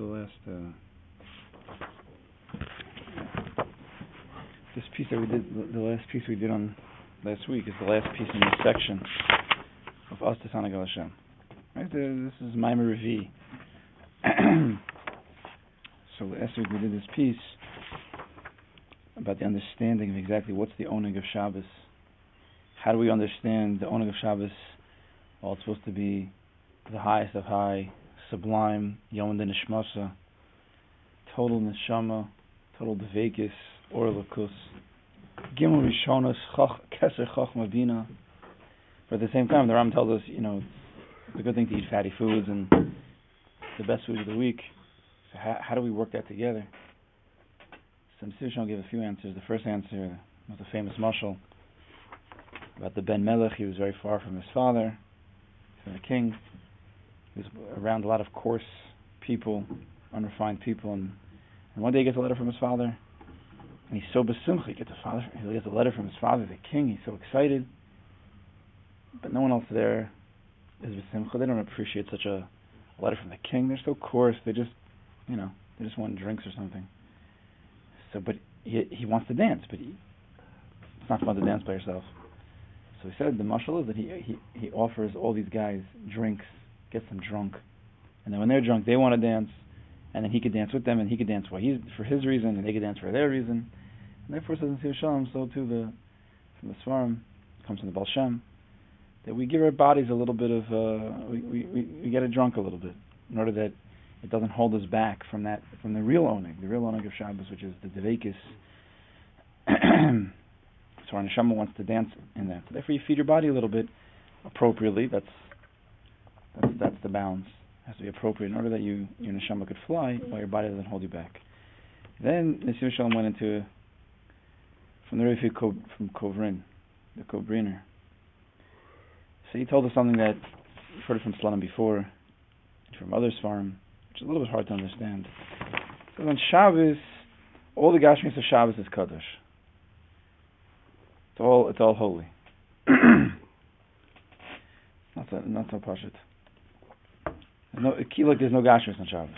the last? Uh, this piece that we did, the last piece we did on last week is the last piece in this section of Astas Hanagal Hashem. Right, this is Maimar Revi. so last week we did this piece about the understanding of exactly what's the owning of Shabbos. How do we understand the owning of Shabbos? Well, it's supposed to be the highest of high, sublime, Yom Nishmasa, total neshama, total devekis, orlakus, gimel rishonas, keser chachma bina. But at the same time, the Ram tells us, you know, it's a good thing to eat fatty foods and the best food of the week. So how, how do we work that together? So Mr. will give a few answers. The first answer was a famous mashal about the Ben Melech. He was very far from his father, from the king. Was around a lot of coarse people, unrefined people, and, and one day he gets a letter from his father, and he's so besimcha. He gets a father. He gets a letter from his father, the king. He's so excited, but no one else there is besimcha. They don't appreciate such a letter from the king. They're so coarse. They just, you know, they just want drinks or something. So, but he he wants to dance, but he, it's not fun to dance by yourself. So he said the mashal is that he he he offers all these guys drinks, gets them drunk, and then when they're drunk, they want to dance, and then he could dance with them, and he could dance for he's for his reason, and they could dance for their reason, and therefore says in Sir Shalom, so too the from the Svarim comes from the Baal Shem, that we give our bodies a little bit of uh, we, we we get it drunk a little bit in order that it doesn't hold us back from that from the real owning, the real owning of Shabbos, which is the devekis. so our neshama wants to dance in that. So therefore, you feed your body a little bit appropriately. That's that's that's the balance. It has to be appropriate in order that you your neshama could fly mm-hmm. while your body doesn't hold you back. Then Nesiv Shalom went into from the Refi from Kobrin, the Kobriner. So he told us something that you've heard from Slonim before, from others farm which is a little bit hard to understand. So on Shabbos, all the Gashmis of Shabbos is Kaddish. It's all it's all holy. not so not so pashut. No like there's no Gashmis on Shabbos.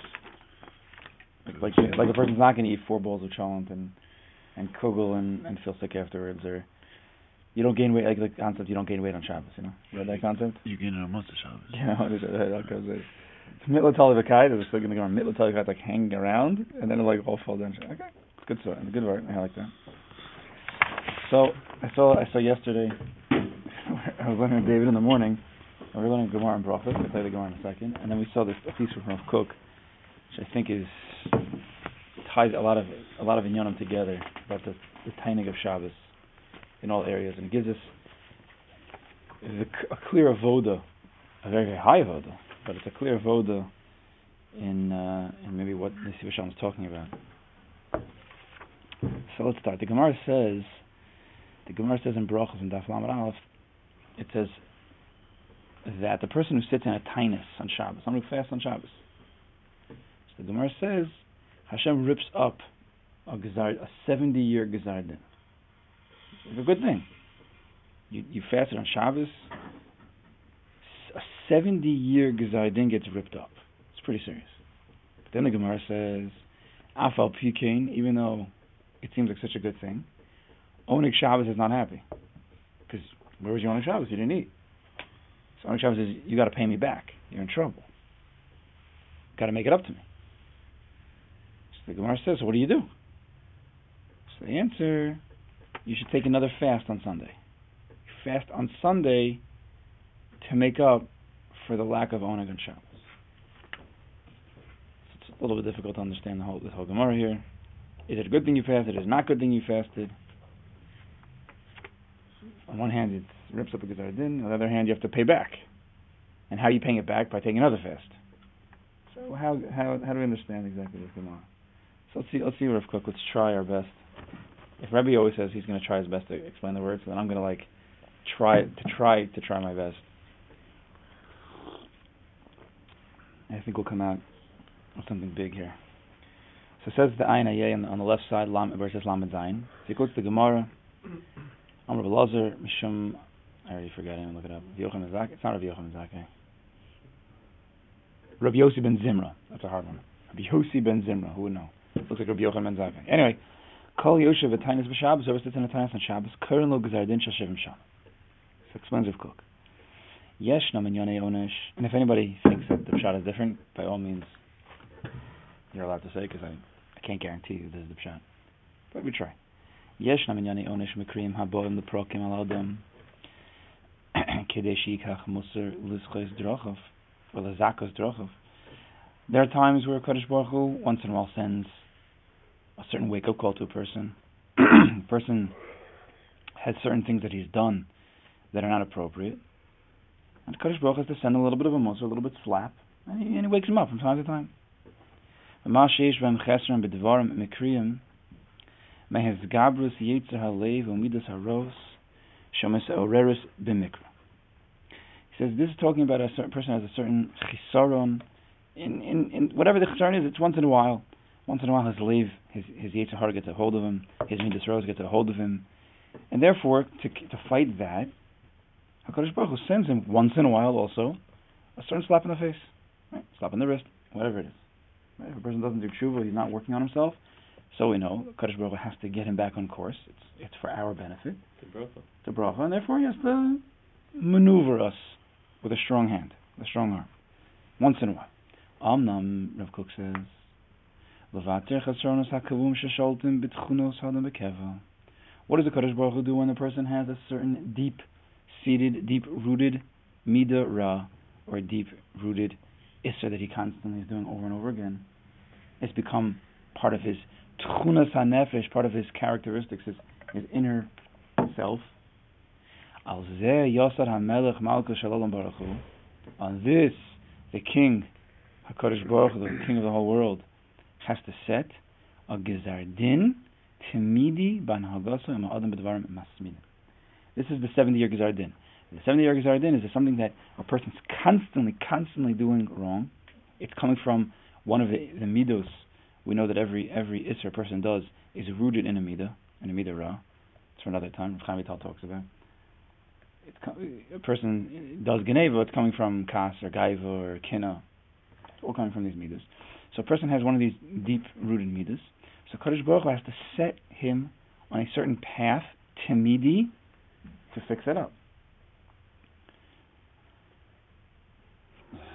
Like like, like a person's not going to eat four bowls of cholent and and kugel and and feel sick afterwards or you don't gain weight like the concept you don't gain weight on Shabbos, you know? You know that concept? You gain it on most of Shabbos. Yeah, Mitla Talivakai, there's still going to go on Mitla Talivakai, like hanging around, and then it'll like all fall down. Okay, it's good story, good word. I like that. So I saw I saw yesterday. I was learning with David in the morning. We were learning Gemara and Brachos. I'll tell you the Gemara in a second. And then we saw this piece from Rav Kook, which I think is ties a lot of a lot of inyanim together about the the taining of Shabbos in all areas, and it gives us a clear avoda, a very very high avoda but it's a clear voda in uh, in maybe what Nisi Vasham is talking about. So let's start. The Gemara says, the Gemara says in Brachos and Daf Lamed it says that the person who sits in a tainus on Shabbos, someone who fasts on Shabbos, so the Gemara says Hashem rips up a gazard, a seventy-year gazardin. It's a good thing. You you fasted on Shabbos, a 70 year Gezardin gets ripped up. It's pretty serious. But then the Gemara says, Afal Pikain, even though it seems like such a good thing, Onik Shabbos is not happy. Because where was your Onik Shabbos? You didn't eat. So Shabbos says, you got to pay me back. You're in trouble. Got to make it up to me. So the Gemara says, so what do you do? So the answer, you should take another fast on Sunday. You fast on Sunday to make up for the lack of oneg on Shabbos. It's a little bit difficult to understand the whole this whole Gemara here. Is it a good thing you fasted? Is it not a good thing you fasted? On one hand, it rips up the Din. On the other hand, you have to pay back. And how are you paying it back? By taking another fast. So how how how do we understand exactly this Gemara? So let's see let's see Rav Kook. Let's try our best. If Rebbe always says he's going to try his best to explain the words, then I'm going to like try to try to try my best. I think we'll come out with something big here. So it says the Ayin on, the left side, Lam, says Lamed Zayin. So go to the Gemara, Amr Belazar, Mishum, I already forgot, I didn't look it up. Yocham It's not Rabbi Yocham Zakeh. Rabbi Yossi ben Zimra. That's a hard one. Rabbi Yossi ben Zimra, who would know? Looks like Rabbi Yochanan ben Zakkai. Anyway, Kol Yoshev V'Tainis B'Shabbos, whoever sits in a Tainis on Shabbos, Karen Lo Gzardin Shal Shivim Shana. So explains Rav Kook. Yesh Naman Yonei Onesh, and if anybody thinks that the Pshat is different, by all means, you're allowed to say, because I, I can't guarantee you this is the Pshat. But we try. There are times where Kadosh Baruch Hu once in a while sends a certain wake up call to a person. a person has certain things that he's done that are not appropriate. And Kadosh Baruch has to send a little bit of a muscle, a little bit slap, and he, and he wakes him up from time to time. Gabrus halev haros shomes b'mikra. He says this is talking about a certain person has a certain chisaron in, in, in whatever the chisaron is. It's once in a while. Once in a while, his leave, his his hara gets a hold of him. His midas rose gets a hold of him, and therefore to to fight that, Hakadosh Baruch Hu sends him once in a while also a certain slap in the face, right? slap in the wrist, whatever it is. Right? If a person doesn't do tshuva, he's not working on himself so we know Kadosh Baruch has to get him back on course. It's it's for our benefit. To bracha. To bracha, and therefore he has to maneuver us with a strong hand, a strong arm, once in a while. Amnam, Rav Kook says, Levater chasronos hakavum shesholtim bitchunos hadam bekeva. What does the Kadosh Baruch Hu do when a person has a certain deep-seated, deep-rooted midah ra, or deep-rooted issa that he constantly is doing over and over again? It's become part of his tchunas hanefesh, part of his characteristics, his, his inner self. Al zeh yosar hamelech malka shalom baruch hu. On this, the king, Hakadosh Baruch the king of the whole world, has to set a gizardin timidi ban hagaso im adam b'dvarim masmin. This is the 70 year gizardin. The 70 year gizardin is something that a person's constantly, constantly doing wrong. It's coming from one of the, the midos we know that every every isser person does is rooted in a midah, in a midah ra. It's for another time. Chaim Vital talks about. It's, a person does geneva. It's coming from kas or gaiva or kina. It's all coming from these midas. So a person has one of these deep-rooted midas. So Kadosh Baruch Hu has to set him on a certain path, timidi, to fix it up.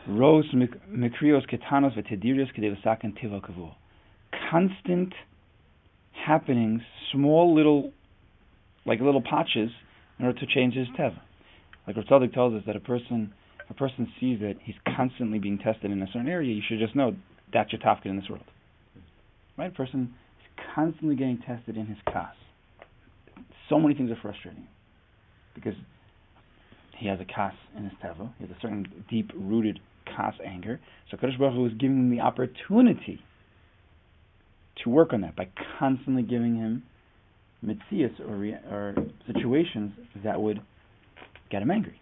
Rose mikrios ketanos v'tedirios constant happenings, small little, like little patches, in order to change his teva. Like Rav tells us that a person, a person sees that he's constantly being tested in a certain area, you should just know that's your tafkid in this world. Right? A person is constantly getting tested in his kas. So many things are frustrating because he has a kas in his teva. He has a certain deep-rooted kas anger. So Kadosh Baruch Hu is giving him the opportunity to work on that by constantly giving him mitzias or, or situations that would get him angry.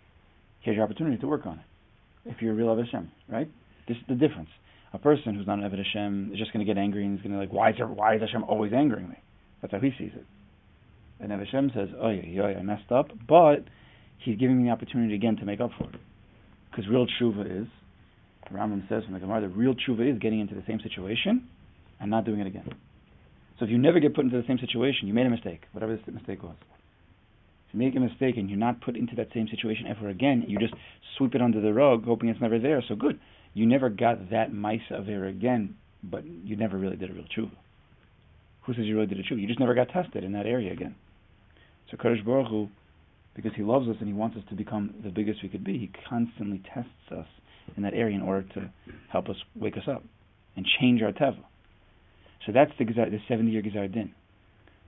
Here's your opportunity to work on it. If you're a real Hashem, right? This is the difference. A person who's not an Eved Hashem is just going to get angry and he's going to be like, why is, there, why is Hashem always angering me? That's how he sees it. And Eved Hashem says, oh yeah, yeah, I messed up, but he's giving me the opportunity again to make up for it. Because real tshuva is, Rambam says from the Gemara, the real tshuva is getting into the same situation and not doing it again. So if you never get put into the same situation, you made a mistake, whatever the mistake was. If you make a mistake and you're not put into that same situation ever again, you just sweep it under the rug, hoping it's never there. So good, you never got that of there again, but you never really did a real tshuva. Who says you really did a tshuva? You just never got tested in that area again. So Kadosh Baruch Hu, because He loves us and He wants us to become the biggest we could be, He constantly tests us in that area in order to help us wake us up and change our teva. So that's the, the 70 year Gezar Din.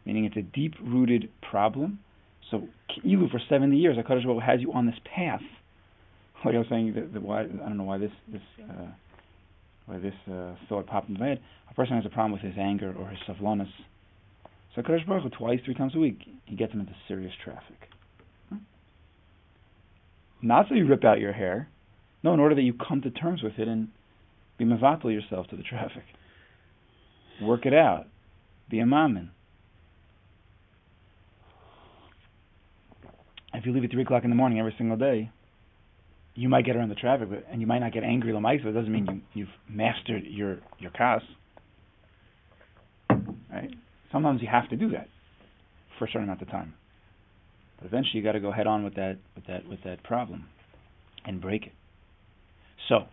Meaning it's a deep rooted problem. So, even for 70 years, HaKadosh Baruch has you on this path. Like I was saying, the, the why, I don't know why this, this, uh, why this uh, thought popped into my head. A person has a problem with his anger or his savlanus. So HaKadosh Baruch Hu, twice, three times a week, he gets him into serious traffic. Not so you rip out your hair. No, in order that you come to terms with it and be mavatal yourself to the traffic. Work it out. Be a mammon. If you leave at 3 o'clock in the morning every single day, you might get around the traffic, but, and you might not get angry lamaisa. It doesn't mean you, you've mastered your your kas. Right? Sometimes you have to do that for a certain amount of time. But eventually, you got to go head on with that with that with that problem and break it. So,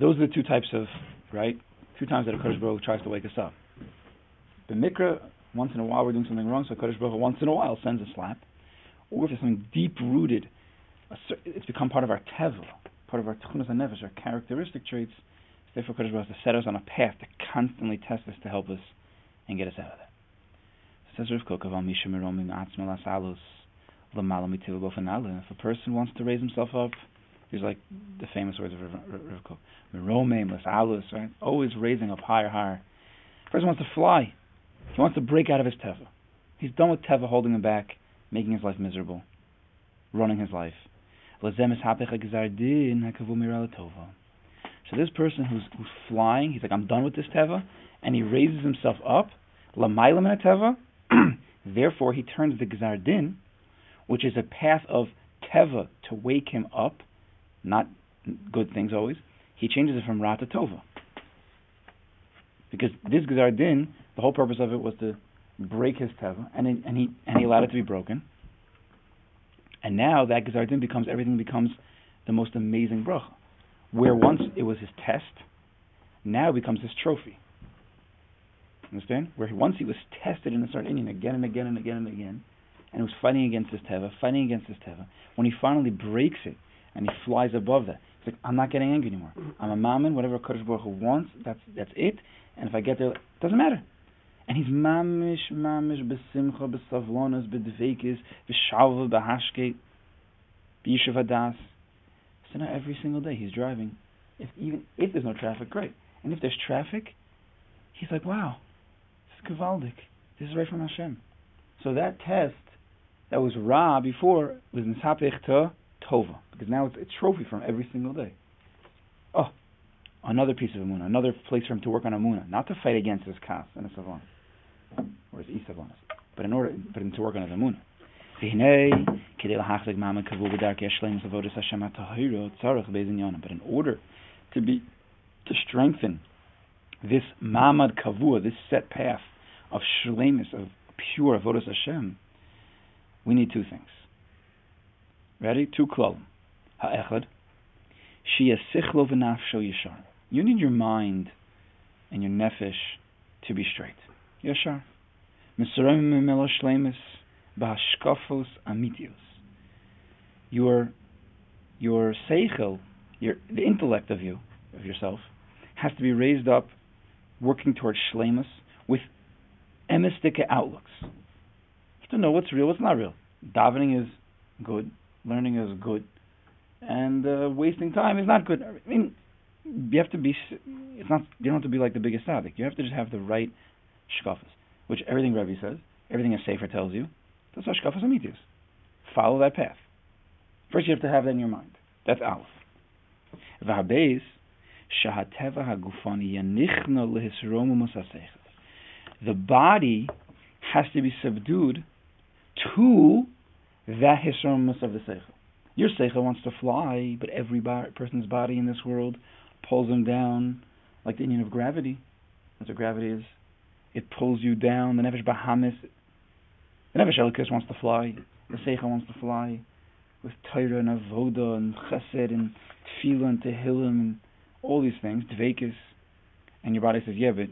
those are the two types of right. Two times that a Kodesh Baruch tries to wake us up. The mikra, once in a while we're doing something wrong, so Kodesh Baruch once in a while sends a slap. Or if there's something deep rooted, it's become part of our teva, part of our tchunas and nefesh, our characteristic traits. Therefore, Kodesh Baruch has to set us on a path to constantly test us to help us and get us out of that. Says if a person wants to raise himself up, he's like the famous words of Rivka. right? Always raising up higher, higher. Person wants to fly. He wants to break out of his teva. He's done with teva holding him back, making his life miserable, running his life. So this person who's who's flying, he's like, I'm done with this teva, and he raises himself up, lamaylam teva. Therefore, he turns the gzardin which is a path of teva to wake him up, not good things always. He changes it from ra to tova. Because this Gzar Din, the whole purpose of it was to break his teva, and, and he and he allowed it to be broken. And now that Gzar Din becomes everything becomes the most amazing bracha. Where once it was his test, now it becomes his trophy. Understand? Where once he was tested in the start again and again and again and again, and he was fighting against his teva, fighting against his teva. When he finally breaks it and he flies above that, he's like, I'm not getting angry anymore. I'm a mammon, whatever Kodesh Baruch Hu wants, that's that's it. And if I get there, it doesn't matter. And he's mamish, mamish, besimcha, besavlonas, bedveikis, beshalva, behashke, b'yishav So now every single day he's driving. If even if there's no traffic, great. And if there's traffic, he's like, wow, this is kavaldik. This is right from Hashem. So that test that was Ra before was Nisapech to Tova, because now it's a trophy from every single day. Oh, another piece of Amunah, another place for him to work on Amunah, not to fight against his Kas and his Savon, or his Isavanas, but in order but to work on his Amunah. But in order to be to strengthen this mamad kavua, this set path of shlemis, of pure avodas Hashem, we need two things. Ready? Two klolim. Ha'echad. Shia sichlo v'nafsho yishar. You need your mind and your nefesh to be straight. Yashar. Misarim mimelo shlemis b'hashkafos amitios. Your your seichel, your the intellect of you, of yourself, has to be raised up, working towards shlemus with emistika outlooks You have to know what's real, what's not real. Davening is good, learning is good, and uh, wasting time is not good. I mean, you have to be. It's not. You don't have to be like the biggest tzaddik. You have to just have the right shkafas, which everything Rebbe says, everything a sefer tells you. That's how shkafas amitis. Follow that path. First, you have to have that in your mind. That's aleph. V'habeis shahateva hagufani yanichna lehisromu The body has to be subdued to that hisromus of the seichel. Your seichel wants to fly, but every person's body in this world pulls him down, like the union of gravity. That's what gravity is. It pulls you down. The nefesh bahamis, the nefesh elikus wants to fly. The seichel wants to fly with Torah and avoda and chesed and tefillah and tehillim and all these things, dvekis. And your body says, yeah, but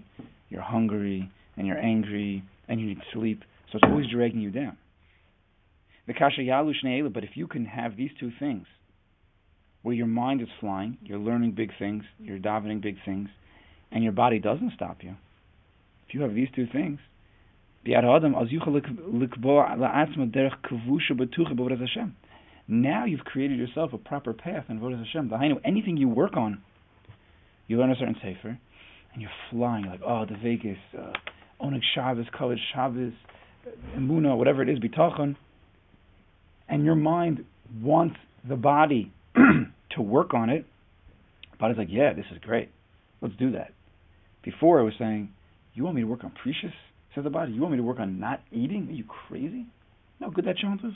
you're hungry and you're angry and you need sleep. So it's always dragging you down. But if you can have these two things, where your mind is flying, you're learning big things, you're davening big things, and your body doesn't stop you. If you have these two things, now you've created yourself a proper path in Vodas Hashem. Anything you work on, you learn a certain sefer, and you're flying. Like, oh, the Vegas, uh, Oneg Shabbos, College Shabbos, Emuna, whatever it is, Bitachon and your mind wants the body to work on it, the body's like, yeah, this is great. Let's do that. Before I was saying, you want me to work on precious? Says the body, you want me to work on not eating? Are you crazy? No good that chance is.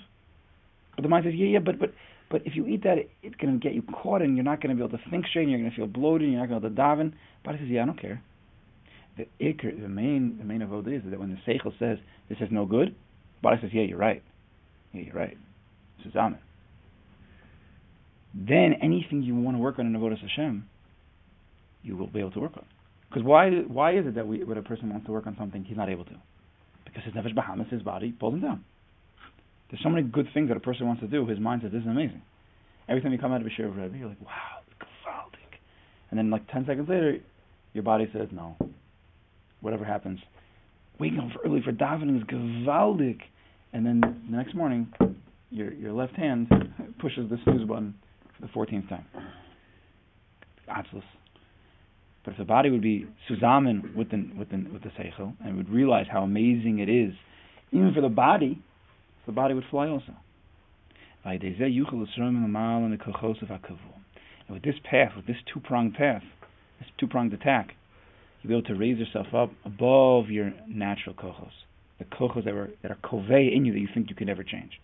But the mind says, yeah, yeah, but but But if you eat that, it, it's going to get you caught, and you're not going to be able to think straight. And you're going to feel bloated. And you're not going to be able to daven. Body says, "Yeah, I don't care." The ikr, the main, the main avodah is that when the seichel says this is no good, body says, "Yeah, you're right. Yeah, you're right." This amen. Then anything you want to work on in avodas Hashem, you will be able to work on. Because why? Why is it that we, when a person wants to work on something, he's not able to? Because his nefesh bahamas, his body, pulls him down. There's so many good things that a person wants to do. His mind says, "This is amazing." Every time you come out of a share of Rebbe, you're like, "Wow, gewaldig," and then like ten seconds later, your body says, "No." Whatever happens, waking up early for davening is gewaldig, and then the next morning, your your left hand pushes the snooze button for the fourteenth time. Atzlus. But if the body would be suzamen with the with the with the seichel and would realize how amazing it is, even for the body, the body would fly also. And with this path, with this two pronged path, this two pronged attack, you'll be able to raise yourself up above your natural kochos, the kochos that, were, that are kovei in you that you think you can never change.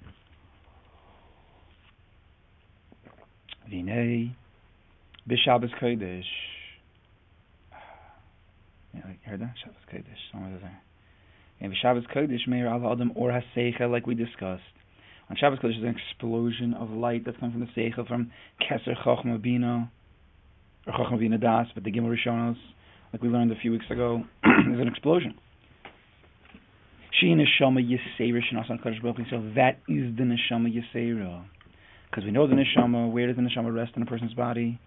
Vinei, b'Shabbos Kodesh. You heard that? Shabbos Kodesh. And Shabbos Kodesh, Meir al Adam or Haseicha, like we discussed. On Shabbos Kodesh, there's an explosion of light that's coming from the Seicha, from Keser Chochma Bina, or Chochma Das, but the Gimel Rishonos, like we learned a few weeks ago, there's an explosion. She neshama yisera shenasan kadosh baruch So that is the neshama yisera, because we know the neshama. Where does the neshama rest in a person's body?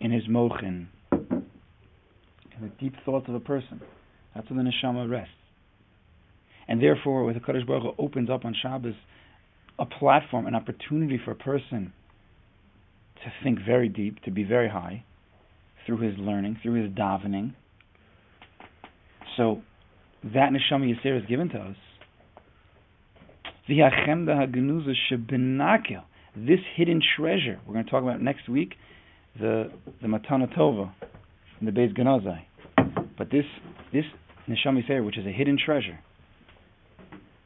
In his mochin, in the deep thoughts of a person. That's where the neshama rests. And therefore, with the Kadosh Baruch Hu opens up on Shabbos a platform, an opportunity for a person to think very deep, to be very high, through his learning, through his davening. So that neshama yisera is given to us. This hidden treasure, we're going to talk about next week, the the Matana Tova, in the Beis Ganazai. But this this neshama yisera, which is a hidden treasure,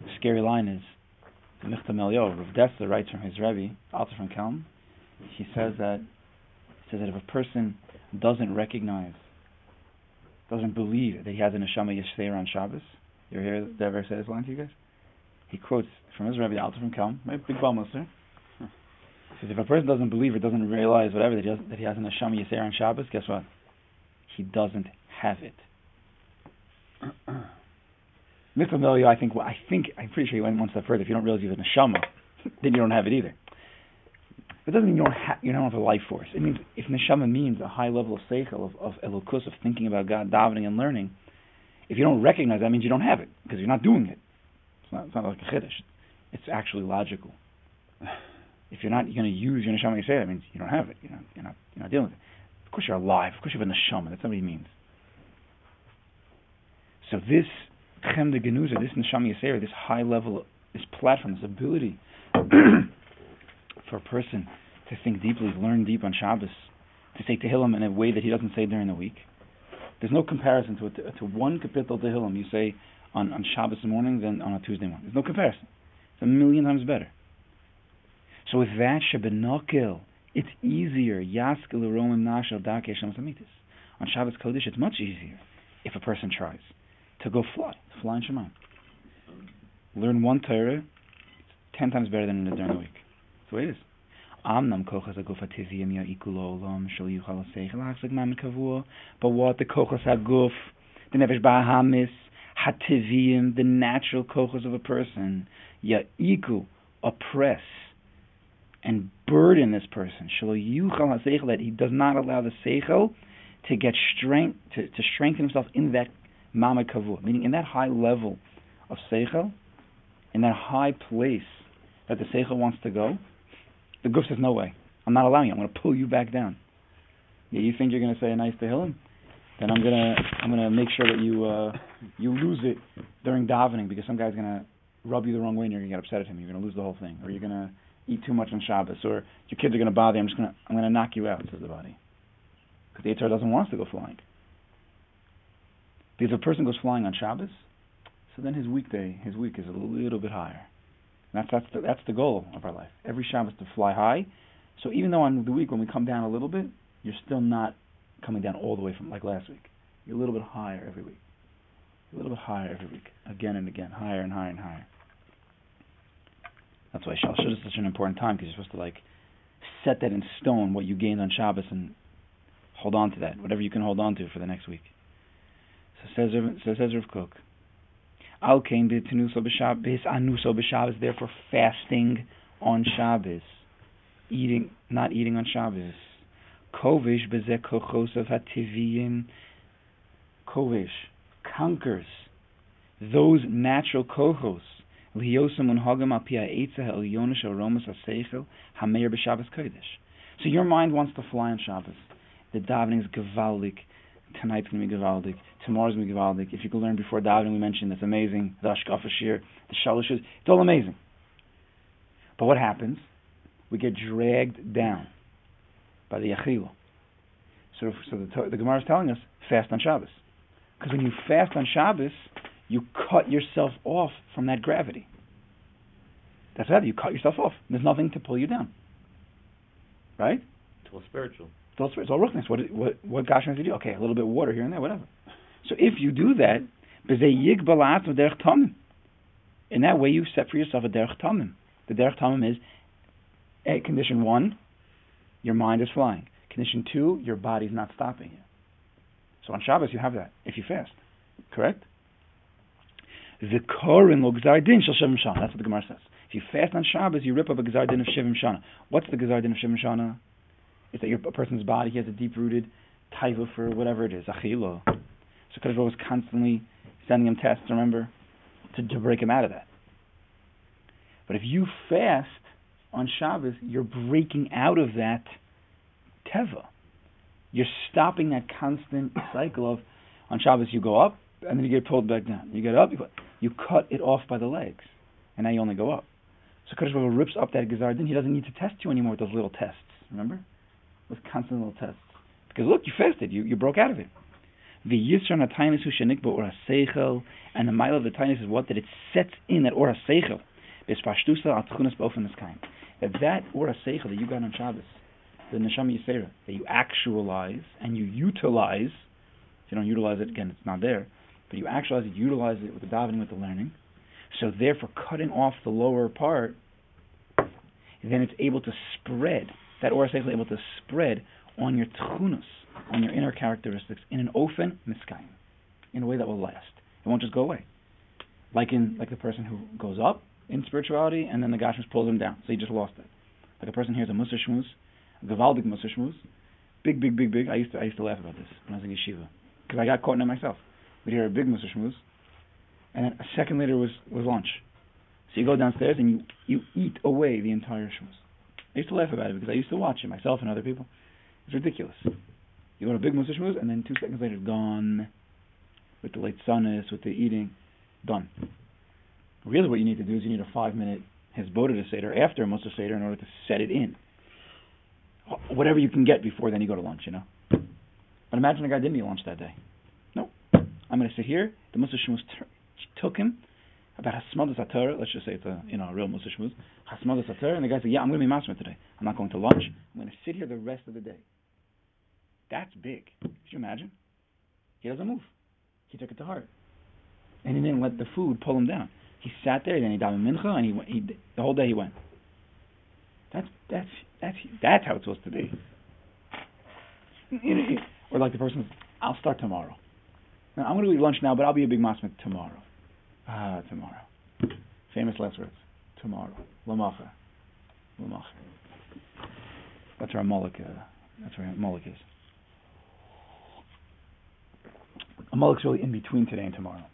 the scary line is Michtam Elio, Rav Dessler writes from his Rebbe, Alter from Kelm. He says that he says that if a person doesn't recognize, doesn't believe that he has a neshama yisrael on Shabbos, you ever hear that ever say this line to you guys? He quotes from his Rebbe, Alter from Kelm, my big Balmusser. Says if a person doesn't believe or doesn't realize whatever that he has, that he has a neshama yisrael on Shabbos, guess what? He doesn't have it. Mifamilio, I think, I think, I'm pretty sure he went one step further. If you don't realize you have a neshama, then you don't have it either. It doesn't mean you don't, ha- you don't have a life force. It means if neshama means a high level of seichel, of, of elokus, of thinking about God, davening and learning, if you don't recognize that, means you don't have it, because you're not doing it. It's not, it's not like a chiddush. It's actually logical. If you're not going to use your neshama say that means you don't have it. You're not, you're not, you're not dealing with it. Of course you're alive. Of course you have a neshama. That's what he means. So this Chem de Genuza, this Neshama Yisera, this high level, this platform, this ability for a person to think deeply, to learn deep on Shabbos, to say Tehillim in a way that he doesn't say during the week. There's no comparison to to one kapitel Tehillim you say on, on Shabbos morning than on a Tuesday morning. There's no comparison. It's a million times better. So with that Shabbat it's easier. Yaskel Romim Nashel Dake On Shabbos Kodesh, it's much easier if a person tries to go fly, fly in Shemaim. Learn one Torah, it's ten times better than it is during the week. That's the way it is. But what the kochas aguf, the nefesh ba'ahamis, hativim, the natural kochas of a person, ya'iku, oppress and burden this person. That he does not allow the seichel to get strength, to, to strengthen himself in that Mama Kavu, meaning in that high level of Seichel, in that high place that the Seichel wants to go, the Guf says, no way. I'm not allowing you. I'm going to pull you back down. Yeah, you think you're going to say a nice Tehillim? Then I'm gonna I'm gonna make sure that you uh, you lose it during davening because some guy's gonna rub you the wrong way and you're gonna get upset at him. You're gonna lose the whole thing, or you're gonna eat too much on Shabbos, or your kids are gonna bother you. I'm just gonna I'm gonna knock you out, says the body, because the Yitzhar doesn't want us to go flying. Because if a person goes flying on Shabbos, so then his weekday, his week is a little bit higher. That's that's the, that's the goal of our life. Every Shabbos to fly high. So even though on the week when we come down a little bit, you're still not coming down all the way from like last week. You're a little bit higher every week. A little bit higher every week, again and again, higher and higher and higher. That's why Shalshut is such an important time because you're supposed to like set that in stone what you gained on Shabbos and hold on to that, whatever you can hold on to for the next week. So says so says Rav Kook. Al kain b'tenuso b'Shabbos anuso b'Shabbos. Therefore, fasting on Shabbos, eating not eating on Shabbos. Kovish b'zeh kochos of hativiyim. Kovish conquers those natural kohos. So your mind wants to fly on Shabbos. The davening is gewaldig. Tonight's going to be gewaldig. Tomorrow's going to be gewaldig. If you can learn before davening, we mentioned that's amazing. The Ashkafa Shir, the Shalashis, it's all amazing. But what happens? We get dragged down by the Yachilo. So, so the, the Gemara is telling us, fast on Shabbos. Because when you fast on Shabbos, you cut yourself off from that gravity. That's what You cut yourself off. There's nothing to pull you down. Right? It's all spiritual. It's all spiritual. It's all ruchness. What what what Gosh has to do? Okay, a little bit of water here and there, whatever. So if you do that, in that way you set for yourself a derech tamim. The derech tamim is a condition one, your mind is flying. Condition two, your body's not stopping you. So on Shabbos you have that if you fast. Correct? V'korin lo gzar din shel shivim shana. That's what the Gemara says. If you fast on Shabbos, you rip up a gzardin of shivim shana. What's the gzardin of shivim shana? It's that your, a person's body has a deep-rooted taiva for whatever it is, achilo. So Kadosh was constantly sending him tests, remember, to, to break him out of that. But if you fast on Shabbos, you're breaking out of that teva. You're stopping that constant cycle of on Shabbos you go up and then you get pulled back down. You get up, you, you cut it off by the legs, and now you only go up. So Kadosh Baruch rips up that Gezar Din. He doesn't need to test you anymore with those little tests. Remember, with constant little tests. Because look, you fasted. You you broke out of it. The Yisran Atainis Hu Shenikba Ora Seichel, and the mile of the Tainis is what that it sets in that Ora Seichel. Bespashtusa Atchunas kind. That that Ora Seichel that you got on Shabbos, the Neshama Yisera, that you actualize and you utilize. If you don't utilize it, again, it's not there but you actualize it, utilize it with the davening, with the learning. So therefore, cutting off the lower part, then it's able to spread. That aura is able to spread on your tchunas, on your inner characteristics, in an ofen miskayim, in a way that will last. It won't just go away. Like in like the person who goes up in spirituality and then the Gashmis pulls him down, so he just lost it. Like a person hears a Musa Shmuz, a Gavaldik Musa Shmuz, big, big, big, big. I used to I used to laugh about this when I was in yeshiva because I got caught in it myself. We'd hear a big Musa Shmuz, and then a second later was, was lunch. So you go downstairs and you, you eat away the entire Shmuz. I used to laugh about it because I used to watch it myself and other people. It's ridiculous. You go to a big Musa Shmuz, and then two seconds later, gone. With the late sunnis, with the eating, done. Really, what you need to do is you need a five minute Hezbollah to Seder after a Musa Seder in order to set it in. Whatever you can get before then you go to lunch, you know. But imagine a guy didn't eat lunch that day. I'm going to say here, the Musa Shmuz took him about Hasmadas Atar, let's just say it's a you know a real Musa Shmuz, Hasmadas and the guy said, yeah, I'm going to be Masma today. I'm not going to lunch. I'm going to sit here the rest of the day. That's big. Could you imagine? He doesn't move. He took it to heart. And he didn't let the food pull him down. He sat there, then he davened mincha, and he, went, he the whole day he went. That's that's that's that's how it's supposed to be. Or like the person, I'll start tomorrow. I'm going to eat lunch now, but I'll be a big masmid tomorrow. Ah, tomorrow. Famous last words. Tomorrow. Lamacha. Lamacha. That's where Amalek, uh, that's where Amalek is. Amalek's really in between today and tomorrow.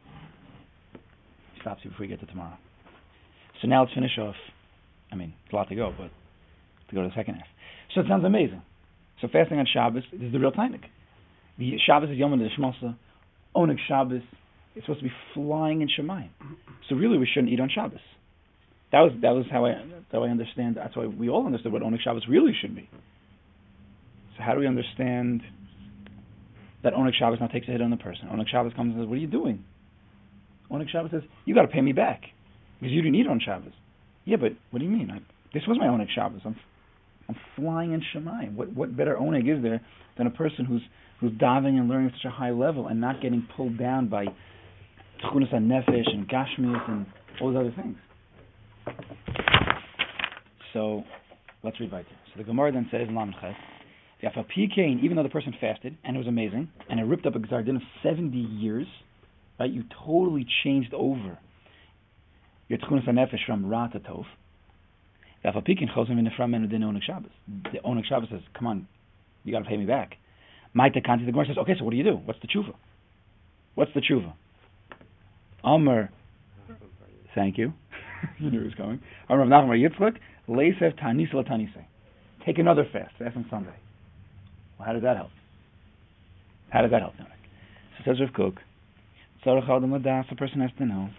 He stops you before we get to tomorrow. So now let's finish off. I mean, it's a lot to go, but to go to the second half. So it sounds amazing. So fasting on Shabbos is the real time. The Shabbos is Yom Shmasa. Oneg Shabbos is supposed to be flying in Shemayim. So really, we shouldn't eat on Shabbos. That was that was how I how I understand. That's why we all understood what Oneg Shabbos really should be. So how do we understand that Oneg Shabbos now takes a hit on the person? Oneg Shabbos comes and says, "What are you doing?" Oneg Shabbos says, "You got to pay me back because you didn't eat on Shabbos." Yeah, but what do you mean? I, this was my oneg Shabbos. I'm I'm flying in Shemayim. What what better oneg is there than a person who's who's diving and learning at such a high level and not getting pulled down by tchunas nefesh and gashmius and all those other things. So let's read here. So the Gemara then says in Ches, even though the person fasted and it was amazing and it ripped up a gzardin of 70 years, right? You totally changed over your tchunas nefesh from ra to tov. The Oneg Shabbos says, come on, you got to pay me back. Maita Kanti, the Gemara says, okay, so what do you do? What's the tshuva? What's the tshuva? Amr, thank you. you knew he was coming. Amr Nachman Yitzchak, Leisev Tanis Tanise. Take another fast, fast on Sunday. Well, how does that help? How does that help? So says Rav Kook, Tzarech Adam Ladas, a person has to know,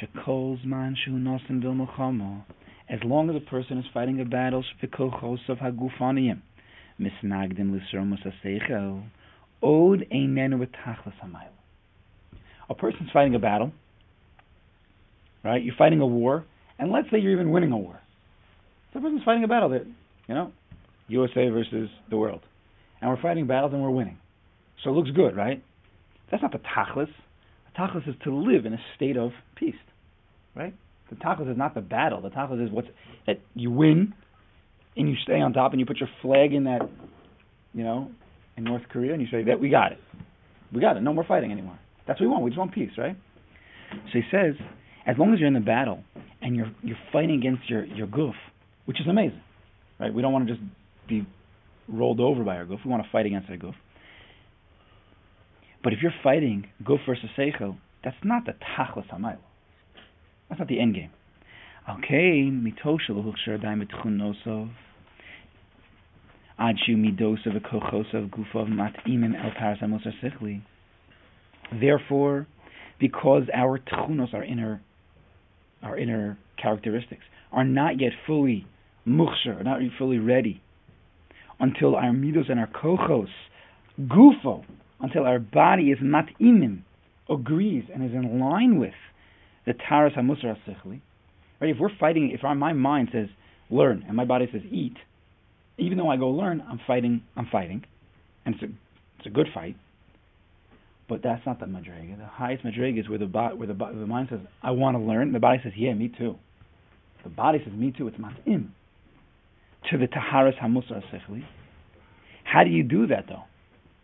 Shekol Zman Shu Nosen Bil Melchama, as long as a person is fighting a battle, V'kochos of Hagufaniyim, misnagdim l'sromus aseichel, od einenu v'tachlas hamayl. A person's fighting a battle, right? You're fighting a war, and let's say you're even winning a war. So a person's fighting a battle that, you know, USA versus the world. And we're fighting battles and we're winning. So it looks good, right? That's not the tachlis. The tachlis is to live in a state of peace, right? The tachlis is not the battle. The tachlis is what's that you win, and you stay on top and you put your flag in that, you know, in North Korea and you say that we got it, we got it. No more fighting anymore. That's what we want. We just want peace, right? So he says, as long as you're in the battle and you're you're fighting against your your goof, which is amazing, right? We don't want to just be rolled over by our goof. We want to fight against our goof. But if you're fighting goof versus seichel, that's not the tachlis hamayl. That's not the end game. Okay, mitoshel hulchshar daim betchunosov. Adshu midosav kochosav gufov matimin el parasamosar sichli. Therefore, because our tchunos, our inner, our inner characteristics, are not yet fully muchshar, not fully ready, until our midos and our kochos, gufo, until our body is matimin, agrees and is in line with the taras hamusar sichli, Right? If we're fighting, if our, my mind says learn and my body says eat, even though I go learn, I'm fighting. I'm fighting, and it's a it's a good fight. But that's not the madrega. The highest madrega is where the body, where the, the mind says I want to learn. The body says yeah, me too. The body says me too. It's matim to the taharas hamusar sechli. How do you do that though?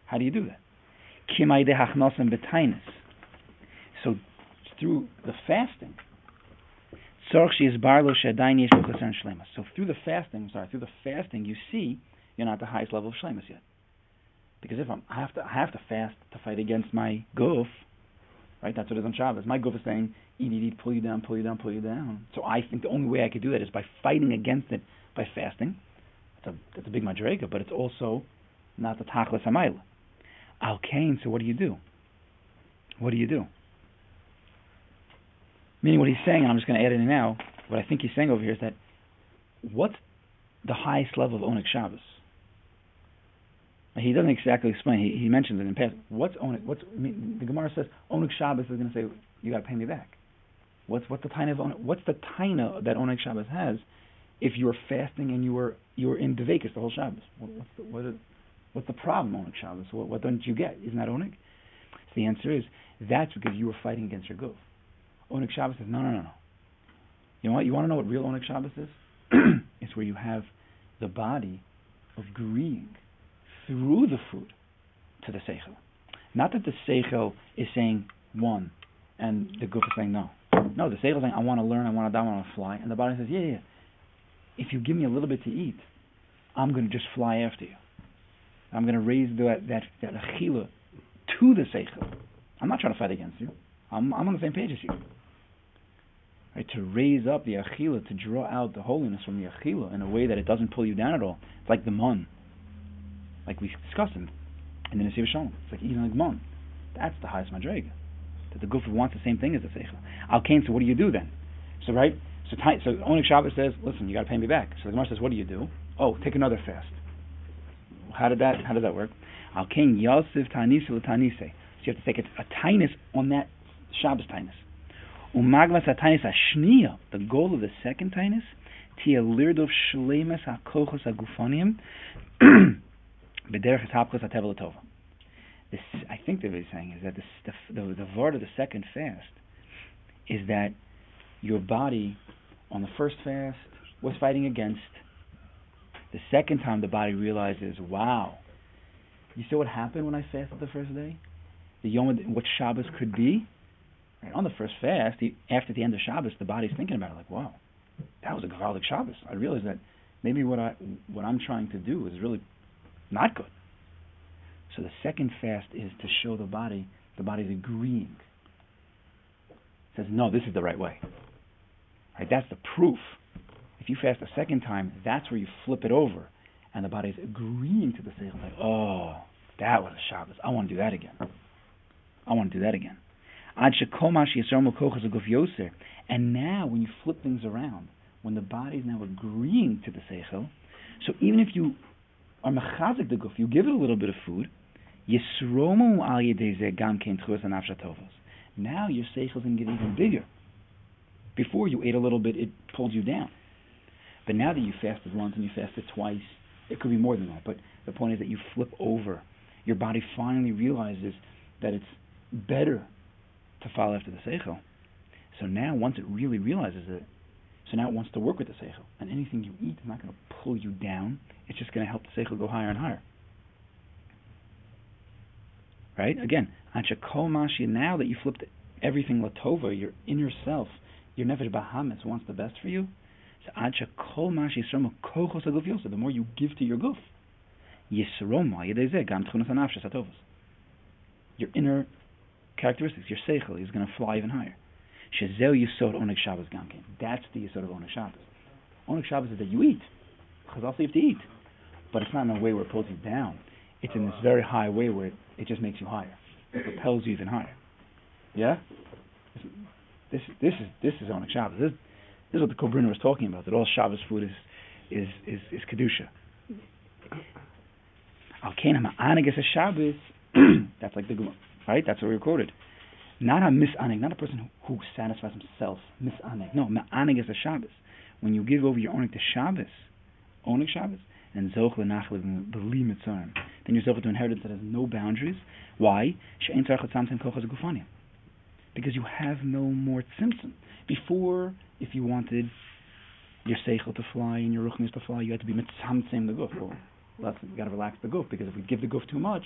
How do you do that? Hachnosim. So through the fasting, so through the fasting, sorry, through the fasting, you see you're not at the highest level of shlemus yet. Because if I'm, I have to, I have to fast to fight against my goof, right? That's what it is on Shabbos. My goof is saying, eat, eat, eat, pull you down, pull you down, pull you down. So I think the only way I could do that is by fighting against it by fasting. That's a, that's a big madrega, but it's also not the tachlis hamayla. Al Kain, so what do you do? What do you do? Meaning what he's saying, and I'm just going to add it in now, what I think he's saying over here is that what's the highest level of Oneg Shabbos? He doesn't exactly explain. He, he mentions it in past. What's Oneg? What's I mean, the Gemara says Oneg Shabbos is going to say you got to pay me back. What's what's the taina of Oneg, what's the taina that Oneg Shabbos has if you were fasting and you were you were in Devekas the whole Shabbos? What, what's the what is, what's the problem Oneg Shabbos? What, what don't you get? Isn't that Oneg? So the answer is that's because you were fighting against your goof. Oneg Shabbos is no, no, no, no. You know what? You want to know what real Oneg Shabbos is? it's where you have the body of agreeing through the food to the seichel. Not that the seichel is saying one, and the goof is saying no. No, the seichel is saying I want to learn, I want to die, I want to fly, and the body says, yeah, yeah. If you give me a little bit to eat, I'm going to just fly after you. I'm going to raise that that that achila to the seichel. I'm not trying to fight against you. I'm, I'm on the same page as you right, to raise up the achila, to draw out the holiness from the achila in a way that it doesn't pull you down at all. It's like the mon, like we discussed in, in the Nesiv Shalom. It's like eating like mon. That's the highest madrega. That the Gufa wants the same thing as the Seichel. Al Kain, so what do you do then? So right, so so Oneg Shabbos says, listen, you got to pay me back. So the Gemara says, what do you do? Oh, take another fast. How did that? How does that work? Al Kain Yosef Tanisa Tanise. So you have to take a, a tinus on that Shabbos tinus. Ashniya, the goal of the second tainis, tia lirdov shleimes hakochos. This, I think that what he's saying is that the, the, the, the word of the second fast is that your body on the first fast was fighting against. The second time the body realizes, wow, you see what happened when I fasted the first day? The Yom, what Shabbos could be? Right, on the first fast, the, after the end of Shabbos, the body's thinking about it like, wow, that was a Gavaldic Shabbos. I realized that maybe what I what I'm trying to do is really not good. So the second fast is to show the body, the body's agreeing. It says, no, this is the right way. Right? That's the proof. If you fast a second time, that's where you flip it over, and the body's agreeing to the seichel. Like, oh, that was a Shabbos. I want to do that again. I want to do that again. And now, when you flip things around, when the body is now agreeing to the seichel, so even if you are mechazik the guf, you give it a little bit of food, Now your seichel is going to get even bigger. Before you ate a little bit, it pulled you down. But now that you fasted once and you fasted twice, it could be more than that. But the point is that you flip over. Your body finally realizes that it's better to follow after the seichel. So now, once it really realizes it, so now it wants to work with the seichel. And anything you eat is not going to pull you down. It's just going to help the seichel go higher and higher. Right? Again, kol mashi, now that you flipped everything latova, your inner self, your nefesh bahamis wants the best for you. So kol mashi kochos The more you give to your guf, your inner characteristics, your seichel is going to fly even higher. Shezeu Yisod Oneg Shabbos Gamkin. That's the Yisod of Oneg Shabbos. Oneg Shabbos is that you eat. Chazal you have to eat. But it's not in a way where it pulls you down. It's in this very high way where it, it just makes you higher. It propels you even higher. Yeah? This, this is this is Oneg Shabbos. This, this is what the Kobriner was talking about, that all Shabbos food is is is, is Kedusha. Al Shabbos. That's like the right? That's what we quoted. Not a misanig, not a person who, who satisfies himself. Misanig. No, ma'anig is a Shabbos. When you give over your onig to Shabbos, onig Shabbos, and zoch lenachlev b'li mitzrayim, then you're zoch to inheritance that has no boundaries. Why? She'en tzarech tzamtzim kochas gufani. Because you have no more tzimtzum. Before, if you wanted your seichel to fly and your ruchnis to fly, you had to be mitzamtzim the guf. Well, let's, we got to relax the guf because if we give the guf too much,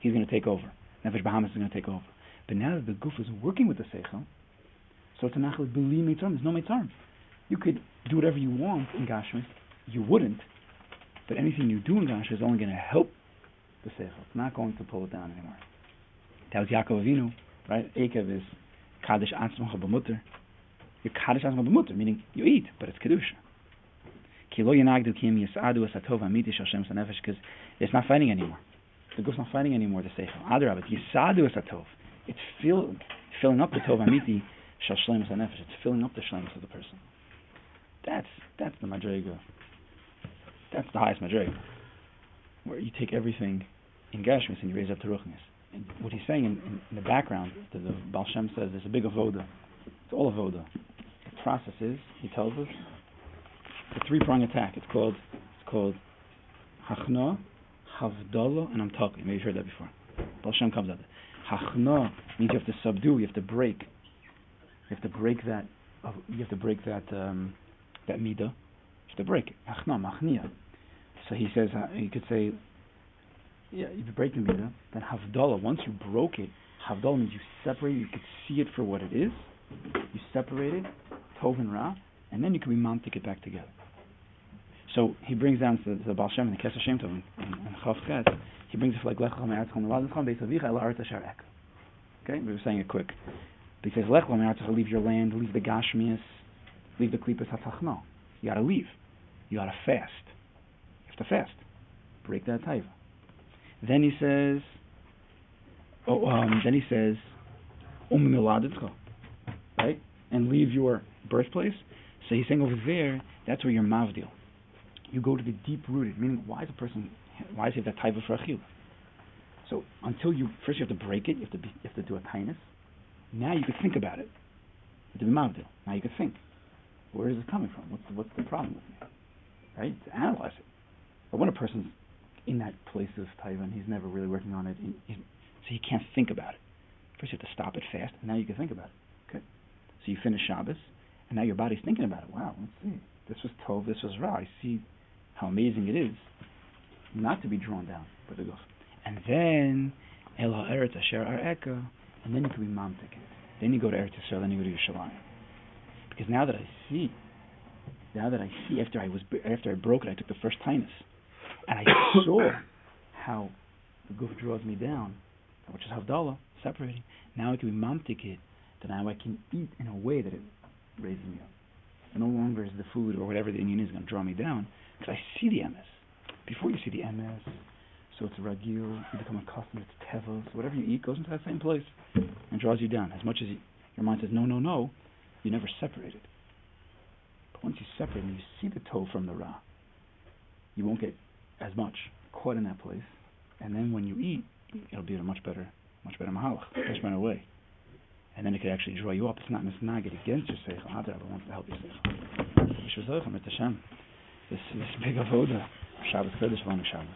he's going to take over. Nefesh Bahamis is going to take over. But now that the guf is working with the seichel, so it's a nachal beli mitzarm. There's no mitzarm. You could do whatever you want in Gashmis. You wouldn't. But anything you do in Gashmis is only going to help the seichel. It's not going to pull it down anymore. That was Yaakov Avinu, right? Ekev is Kaddish Atzmacha B'mutter. You're Kaddish Atzmacha B'mutter, meaning you eat, but it's Kedusha. Because it's not fighting anymore. The guf's not fighting anymore, the Seichel. Adarab, it's Yisadu Asatov. It's fill, filling up the Tov Amiti Shal Shlemus. It's filling up the Shlemus of the person. That's that's the Madrega. That's the highest Madrega. Where you take everything in Gashmis and you raise up to Ruchnis. And what he's saying in, in, in the background, the, the Baal Shem says, there's a big avoda. It's all avoda. The process is, he tells us, it's a three-prong attack. It's called, it's called Hachna, Havdalah, and I'm talking. Maybe you've heard that before. Baal comes out. Hachna means you have to subdue, you have to break. You have to break that. Uh, you have to break that um, that midah. You have to break it. Hachna, machnia. So he says uh, you could say, yeah, you break the midah. Then havdalah. Once you broke it, havdalah means you separate. You could see it for what it is. You separate it, tov and ra, and then you can be mounting it back together. So he brings down to, the Baal Shem and the Keser Shem Tov and, Chav Ches, he brings it like Lech Lecham Eretz Chom Chom Beis Avicha El. Okay, we were saying it quick. But he says Lech Lecham Eretz leave your land, leave the Gashmias, leave the Klipas Hatzachno. You got to leave. You got to fast. You have to fast. Break that taiva. Then he says, oh, um, then he says, Um right, and leave your birthplace. So he's saying over there, that's where you're mavdil you go to the deep rooted, meaning why is a person, why is he that type of rachil? So until you, first you have to break it, you have to, be, you have to do a kindness. Now you can think about it. Now you can think, where is it coming from? What's the, what's the problem with me? Right? To analyze it. But when a person's in that place of taiva and he's never really working on it, so he can't think about it. First you have to stop it fast, and now you can think about it. Okay? So you finish Shabbos, and now your body's thinking about it. Wow, let's see. This was Tov, this was Ra. I see how amazing it is not to be drawn down by the guf. And then El Ha'eretz Asher Ar'eka, and then you can be Mamtik. Then you go to Eretz Yisrael, then you go to Yerushalayim. Because now that I see, now that I see, after I was after I broke it, I took the first tainis, and I saw how the guf draws me down, which is Havdalah, separating. Now I can be Mamtik it, that now I can eat in a way that it raises me up. No longer is the food or whatever the Indian is going to draw me down, because I see the MS. Before you see the MS, so it's ragil, you become accustomed, it's tevos, whatever you eat goes into that same place and draws you down. As much as you, your mind says, no, no, no, you never separate it. But once you separate and you see the toe from the ra, you won't get as much caught in that place. And then when you eat, it'll be in a much better, much better mahalach, much better way. And then it could actually draw you up. It's not misnagid against your seichel. Adrabah wants to help your seichel. This, this big avoda. Shabbos Kodesh, Shabbos.